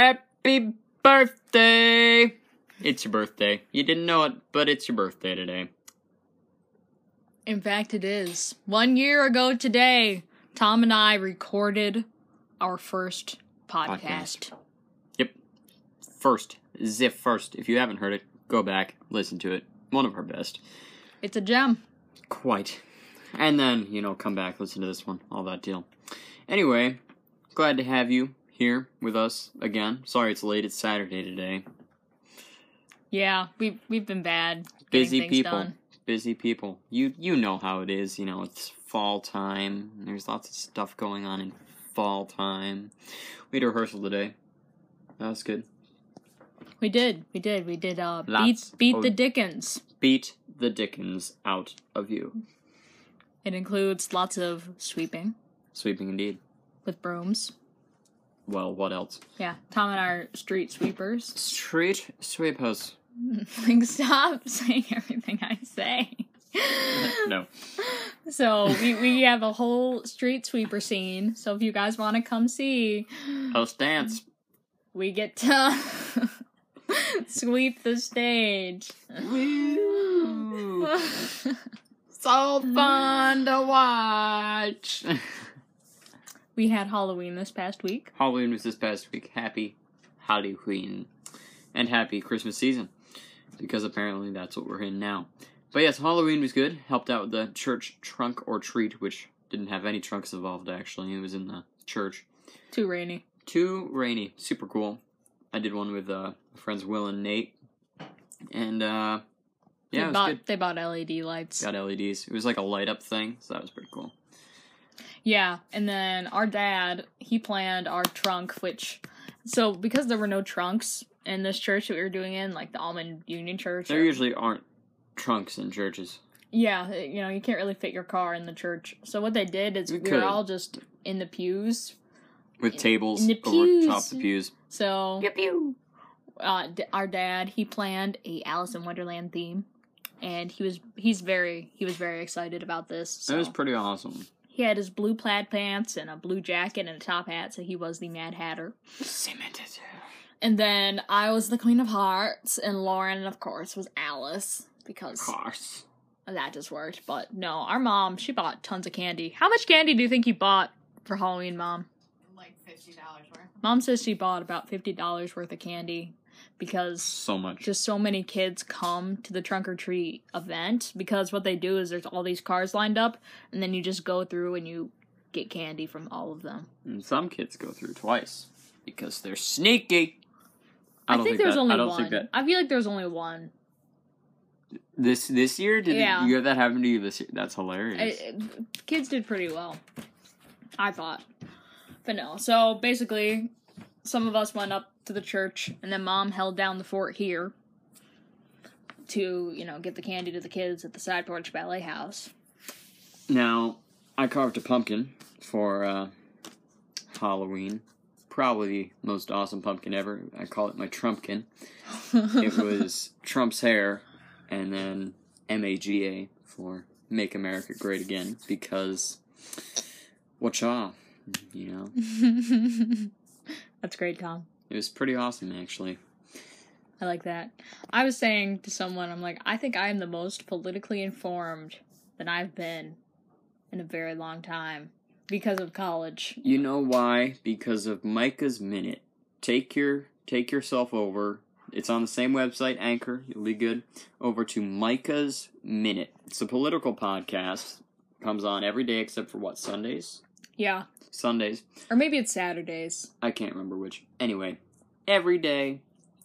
Happy birthday! It's your birthday. You didn't know it, but it's your birthday today. In fact, it is. One year ago today, Tom and I recorded our first podcast. Podcast. Yep. First, Ziff first. If you haven't heard it, go back, listen to it. One of our best. It's a gem. Quite. And then, you know, come back, listen to this one, all that deal. Anyway, glad to have you here with us again. Sorry it's late, it's Saturday today. Yeah, we we've been bad. Busy people. Done. Busy people. You you know how it is, you know, it's fall time. There's lots of stuff going on in fall time. We had a rehearsal today. That was good. We did. We did. We did. Uh, beat Lots beat of- the Dickens. Beat the dickens out of you. It includes lots of sweeping Sweeping indeed. with brooms. Well, what else? Yeah, Tom and I are street sweepers. Street sweepers. like, stop saying everything I say. No. So we, we have a whole street sweeper scene. So if you guys want to come see, Let's dance. we get to sweep the stage. Woo. so fun to watch. We had Halloween this past week. Halloween was this past week. Happy Halloween. And happy Christmas season. Because apparently that's what we're in now. But yes, Halloween was good. Helped out with the church trunk or treat, which didn't have any trunks involved actually. It was in the church. Too rainy. Too rainy. Super cool. I did one with uh friends Will and Nate. And uh yeah, it they was bought good. they bought LED lights. Got LEDs. It was like a light up thing, so that was pretty cool. Yeah, and then our dad, he planned our trunk, which so because there were no trunks in this church that we were doing in, like the Almond Union Church. There or- usually aren't trunks in churches. yeah, you know, you can't really fit your car in the church. So what they did is You we could. were all just in the pews. With tables in the over top pews. the pews. So pew. uh, d- our dad, he planned a Alice in Wonderland theme, and he was he's very he was very excited about this. So. That was pretty awesome. He had his blue plaid pants and a blue jacket and a top hat, so he was the Mad Hatter. Cemented. And then I was the Queen of Hearts, and Lauren, of course, was Alice because Of course. that just worked. But no, our mom, she bought tons of candy. How much candy do you think you bought for Halloween, mom? like fifty dollars worth. Mom says she bought about fifty dollars worth of candy because So much. just so many kids come to the trunk or treat event. Because what they do is there's all these cars lined up, and then you just go through and you get candy from all of them. And some kids go through twice because they're sneaky. I, think, there's that, only I don't one. think that I feel like there's only one. this this year did Yeah. you have that happen to you this year? That's hilarious. I, kids did pretty well. I thought. But no. So basically, some of us went up to the church, and then mom held down the fort here to, you know, get the candy to the kids at the side porch ballet house. Now, I carved a pumpkin for uh, Halloween. Probably the most awesome pumpkin ever. I call it my Trumpkin. It was Trump's hair, and then MAGA for Make America Great Again because whatcha, you know. That's great, Tom. It was pretty awesome actually. I like that. I was saying to someone, I'm like, I think I am the most politically informed that I've been in a very long time because of college. You know why? Because of Micah's Minute. Take your take yourself over. It's on the same website, Anchor. You'll be good. Over to Micah's Minute. It's a political podcast. Comes on every day except for what Sundays. Yeah. Sundays. Or maybe it's Saturdays. I can't remember which. Anyway, every day,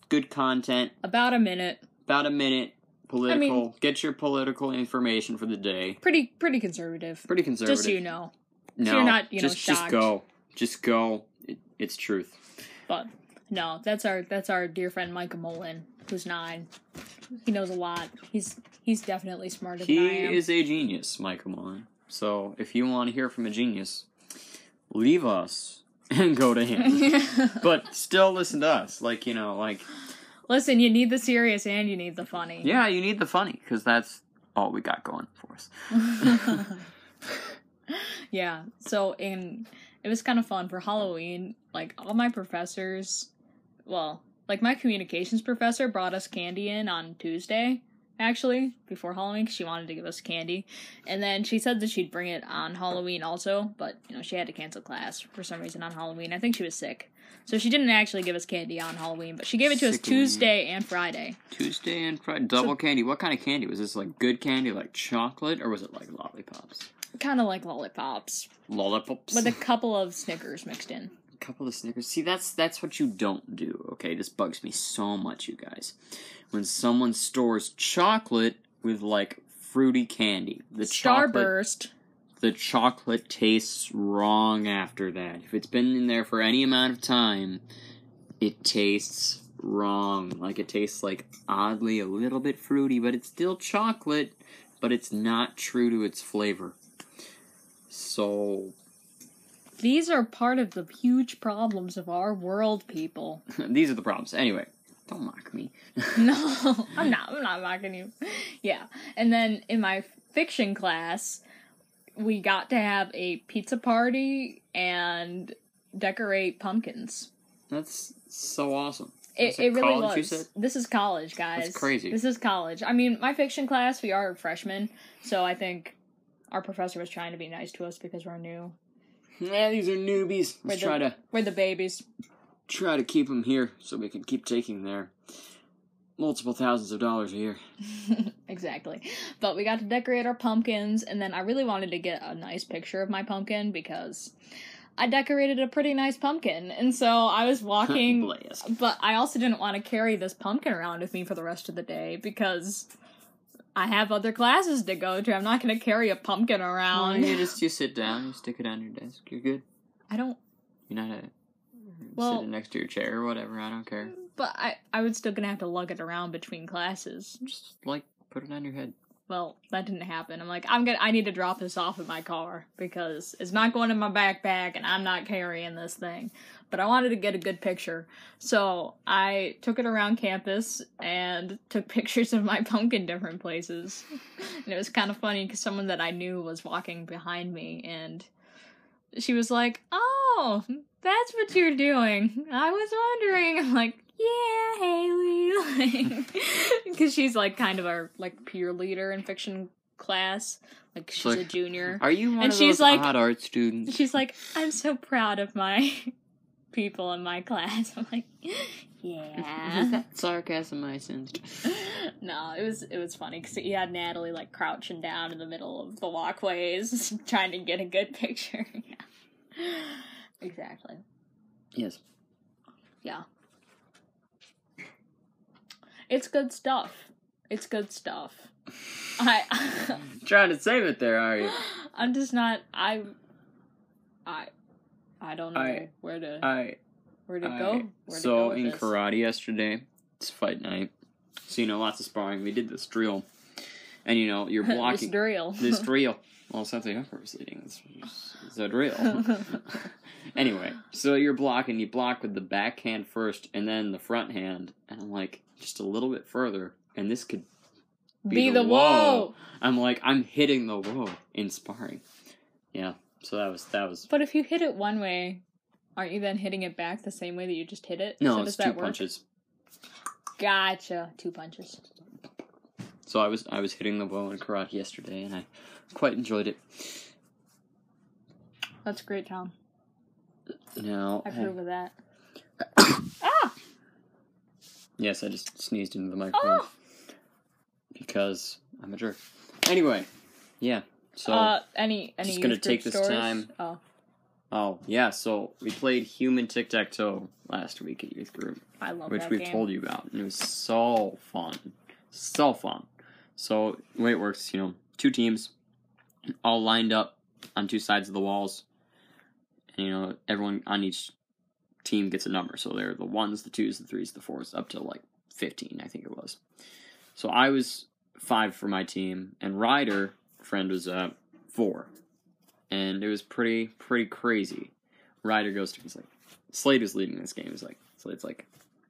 good content. About a minute. About a minute. Political. mean- Get your political information for the day. Pretty pretty conservative. Pretty conservative. Just so you know. no, you're not, you know, just just go. Just go. It, it's truth. But no, that's our that's our dear friend Micah Mullen, who's nine. He knows a lot. He's he's definitely smarter than I He is a genius, Micah Mullen. So if you want to hear from a genius, leave us and go to him. but still listen to us. Like, you know, like, Listen, you need the serious and you need the funny. yeah, you need the funny because that's all we got going for us. yeah. So and it was kind of fun for Halloween. Like all my professors well, like my communications professor brought us candy in on Tuesday, actually, before Halloween, she wanted to give us candy. And then she said that she'd bring it on Halloween also, but, you know, she had to cancel class for some reason on Halloween. I think she was sick. So she didn't actually give us candy on Halloween, but she gave it to us Tuesday and Friday. Tuesday and Friday, double candy. What kind of candy was this? Like good candy, like chocolate, or was it like lollipops? Kind of like lollipops, Lollipops. with a couple of Snickers mixed in. Couple of Snickers. See, that's that's what you don't do. Okay, this bugs me so much, you guys. When someone stores chocolate with like fruity candy, the chocolate Starburst. the chocolate tastes wrong after that. If it's been in there for any amount of time, it tastes wrong. Like it tastes like oddly a little bit fruity, but it's still chocolate, but it's not true to its flavor. So These are part of the huge problems of our world, people. these are the problems. Anyway, don't mock me. No, I'm not. I'm not mocking you. Yeah. And then in my fiction class, we got to have a pizza party and decorate pumpkins. That's so awesome. It, it really was. This is college, guys. That's crazy. This is college. I mean, my fiction class, we are freshmen, so I think our professor was trying to be nice to us because we're new. Yeah, these are newbies. Let's the, try to we're the babies. try to keep them here so we can keep taking their multiple thousands of dollars a year. exactly. But we got to decorate our pumpkins, and then I really wanted to get a nice picture of my pumpkin because I decorated a pretty nice pumpkin. And so I was walking, but I also didn't want to carry this pumpkin around with me for the rest of the day because I have other classes to go to. I'm not going to carry a pumpkin around. you just you sit down, you stick it on your desk. You're good. I don't, You're not a Well- sitting next to your chair or whatever. I don't care. but I, I was still going to have to lug it around between classes. Just like put it on your head. Well, that didn't happen. I'm like, I'm gonna, I need to drop this off in my car because it's not going in my backpack and I'm not carrying this thing. But I wanted to get a good picture, so I took it around campus and took pictures of my pumpkin different places. And it was kind of funny because someone that I knew was walking behind me and she was like, "Oh, that's what you're doing." I was wondering. I'm like, "Yeah, Haley," because she's like kind of our like peer leader in fiction class. Like she's a junior. Are you one And of she's those like- odd art students? She's like, "I'm so proud of my people in my class." I'm like, "Yeah." sarcasm I sensed? no, it was it was funny because he had Natalie like crouching down in the middle of the walkways, trying to get a good picture. yeah. Exactly. Yes. Yeah. It's good stuff. It's good stuff. I Trying to save it there, are you? I'm just not I I I don't know I- where to I where to I- go. Where to so go with in this. karate yesterday, it's fight night. So you know, lots of sparring. We did this drill, and you know, you're this blocking drill. this drill. Well, something up was leading. It's, it's a drill. anyway, so you're blocking. You block with the backhand first, and then the front hand. And I'm like, just a little bit further, and this could. Be the the whoa. whoa. I'm like, I'm hitting the whoa in sparring. Yeah. So that was that was. But if you hit it one way, aren't you then hitting it back the same way that you just hit it? No, so it's two punches. Gotcha. Two punches. So I was I was hitting the whoa in karate yesterday, and I quite enjoyed it. That's great, Tom. Now, I approve of that. Ah! Yes, I just sneezed into the microphone Oh! because I'm a jerk. Anyway, yeah. So, uh, any any just gonna take this stories? time- Oh, oh yeah, so we played human tic tac toe last week at youth group, I love which we've game. told you about, and it was so fun, so fun. So the way it works, you know, two teams, all lined up on two sides of the walls, and you know everyone on each team gets a number. So they're the ones, the twos, the threes, the fours, up to like fifteen, I think it was. So I was five for my team, and Ryder friend was uh four, and it was pretty pretty crazy. Ryder goes to he's like Slade is leading this game. He's like Slade's like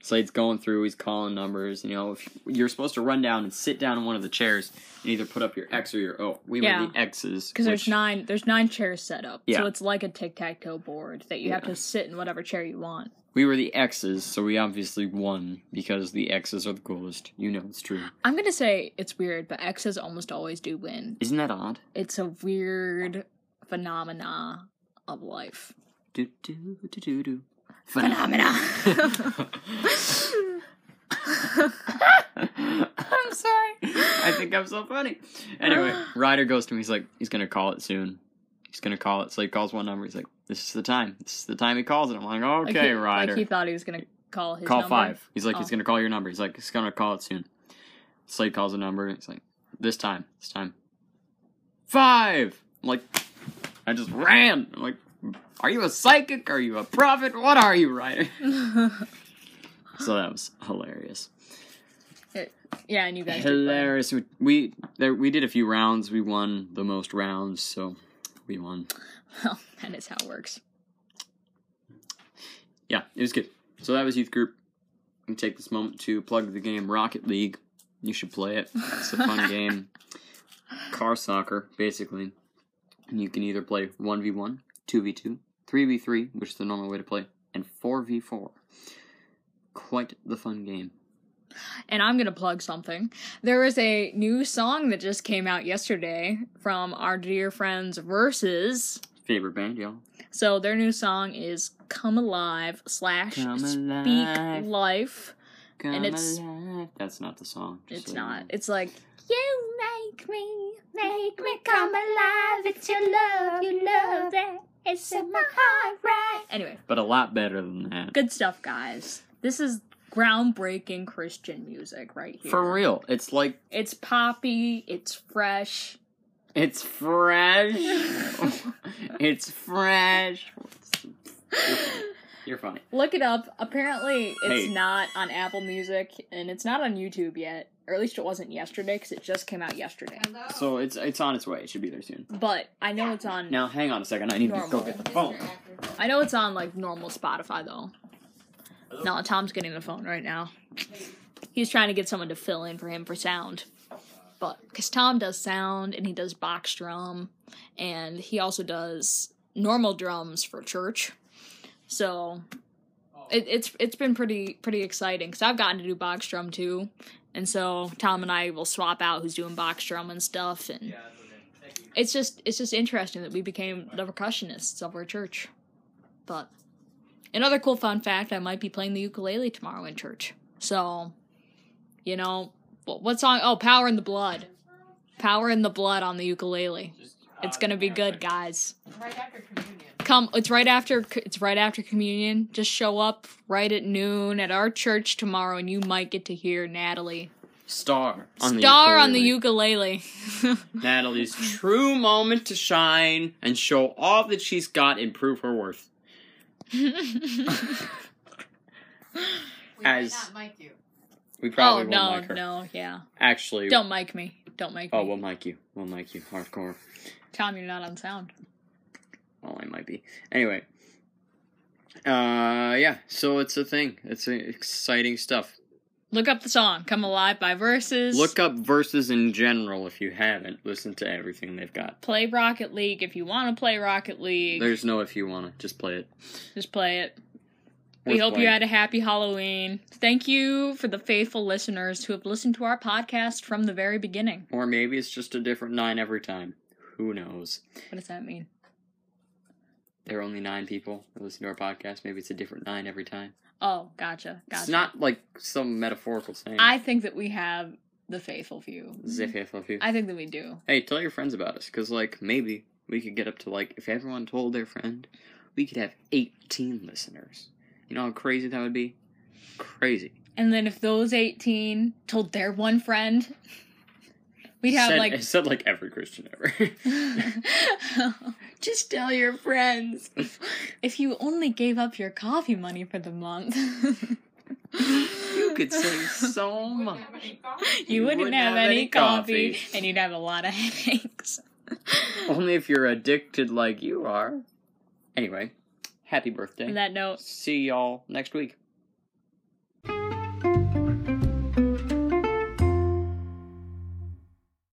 Slade's going through, he's calling numbers. You know, if you're supposed to run down and sit down in one of the chairs and either put up your X or your O. We Yeah. were the X's. Because there's nine there's nine chairs set up. Yeah. So it's like a tic tac toe board that you have to sit in whatever chair you want. We were the X's, so we obviously won because the X's are the coolest. You know it's true. I'm gonna say it's weird, but X's almost always do win. Isn't that odd? It's a weird phenomena of life. Do do do do do. Phenomena. I'm sorry. I think I'm so funny. Anyway, Ryder goes to me. He's like, he's gonna call it soon. He's gonna call it. So he calls one number. He's like, this is the time. This is the time he calls it. I'm like, Like okay, he, Ryder. Like he thought he was gonna call his call number. five. He's like, Oh. he's gonna call your number. He's like, he's gonna call it soon. Slade calls a number. He's like, this time, this time. Five. I'm like, I just ran. I'm like, are you a psychic? Are you a prophet? What are you, Ryder? so that was hilarious. yeah, and you guys did. Hilarious. We we, there, we did a few rounds. We won the most rounds, so we won. Well, that is how it works. Yeah, it was good. So that was youth group. We take this moment to plug the game Rocket League. You should play it. It's a fun game. Car soccer, basically. And you can either play 1v1, 2v2, 3v3, which is the normal way to play, and 4v4. Quite the fun game. And I'm gonna plug something. There is a new song that just came out yesterday from our dear friends Versus. Favorite band, y'all? So their new song is "Come Alive" slash Come "Speak Alive. Life." Come And it's- alive. That's not the song. just It's so you not. know. It's like you make me, make me come alive. It's your love, you love that. It's in my heart, right? Anyway, But a lot better than that. good stuff, guys. This is groundbreaking Christian music right here. For real. It's like It's poppy. It's fresh. It's fresh. it's fresh. You're funny. Look it up. Apparently, it's Hey. not on Apple Music and it's not on YouTube yet. Or at least it wasn't yesterday because it just came out yesterday. Hello. So it's it's on its way. It should be there soon. But I know it's on. Now hang on a second. I need to go get the phone. I know it's on like normal Spotify though. No, Tom's getting the phone right now. He's trying to get someone to fill in for him for sound. But because Tom does sound and he does box drum and he also does normal drums for church. So it, it's it's been pretty pretty exciting because I've gotten to do box drum too, and so Tom and I will swap out who's doing box drum and stuff, and it's just it's just interesting that we became the percussionists of our church. But another cool fun fact: I might be playing the ukulele tomorrow in church. So, you know, what, what song? Oh, "Power in the Blood." Power in the Blood on the ukulele. It's gonna be good, guys. Right after communion. Come, it's right after it's right after communion. Just show up right at noon at our church tomorrow, and you might get to hear Natalie Star on star on the ukulele. ukulele. Natalie's true moment to shine and show all that she's got and prove her worth. We As- might not mic you. We oh probably won't no, mic her. no, yeah. Actually, Don't mic me. Don't mic oh, me. Oh, we'll mic you. We'll mic you. Hardcore. Tom, you're not on sound. Well, I might be. Anyway. Uh, yeah. So it's a thing. It's exciting stuff. Look up the song "Come Alive" by Versus. Look up Versus in general if you haven't. Listen to everything they've got. play Rocket League if you want to play Rocket League. There's no if you wanna. Just play it. Just play it. We Worth hope you had a happy Halloween. Thank you for the faithful listeners who have listened to our podcast from the very beginning. Or maybe it's just a different nine every time. Who knows? What does that mean? There are only nine people that listen to our podcast. Maybe it's a different nine every time. Oh, gotcha. Gotcha. It's not like some metaphorical saying. I think that we have the faithful few. If of you. I think that we do. Hey, tell your friends about us, because, like, maybe we could get up to, like, if everyone told their friend, we could have 18 listeners. You know how crazy that would be? Crazy. And then if those 18 told their one friend, we'd have said, like. Said, like, every Christian ever. Just tell your friends. if you only gave up your coffee money for the month, you could save so Wouldn't much. have any coffee. you wouldn't, have, any coffee, and you'd have a lot of headaches. Only if you're addicted like you are. Anyway, happy birthday. On that note, See y'all next week.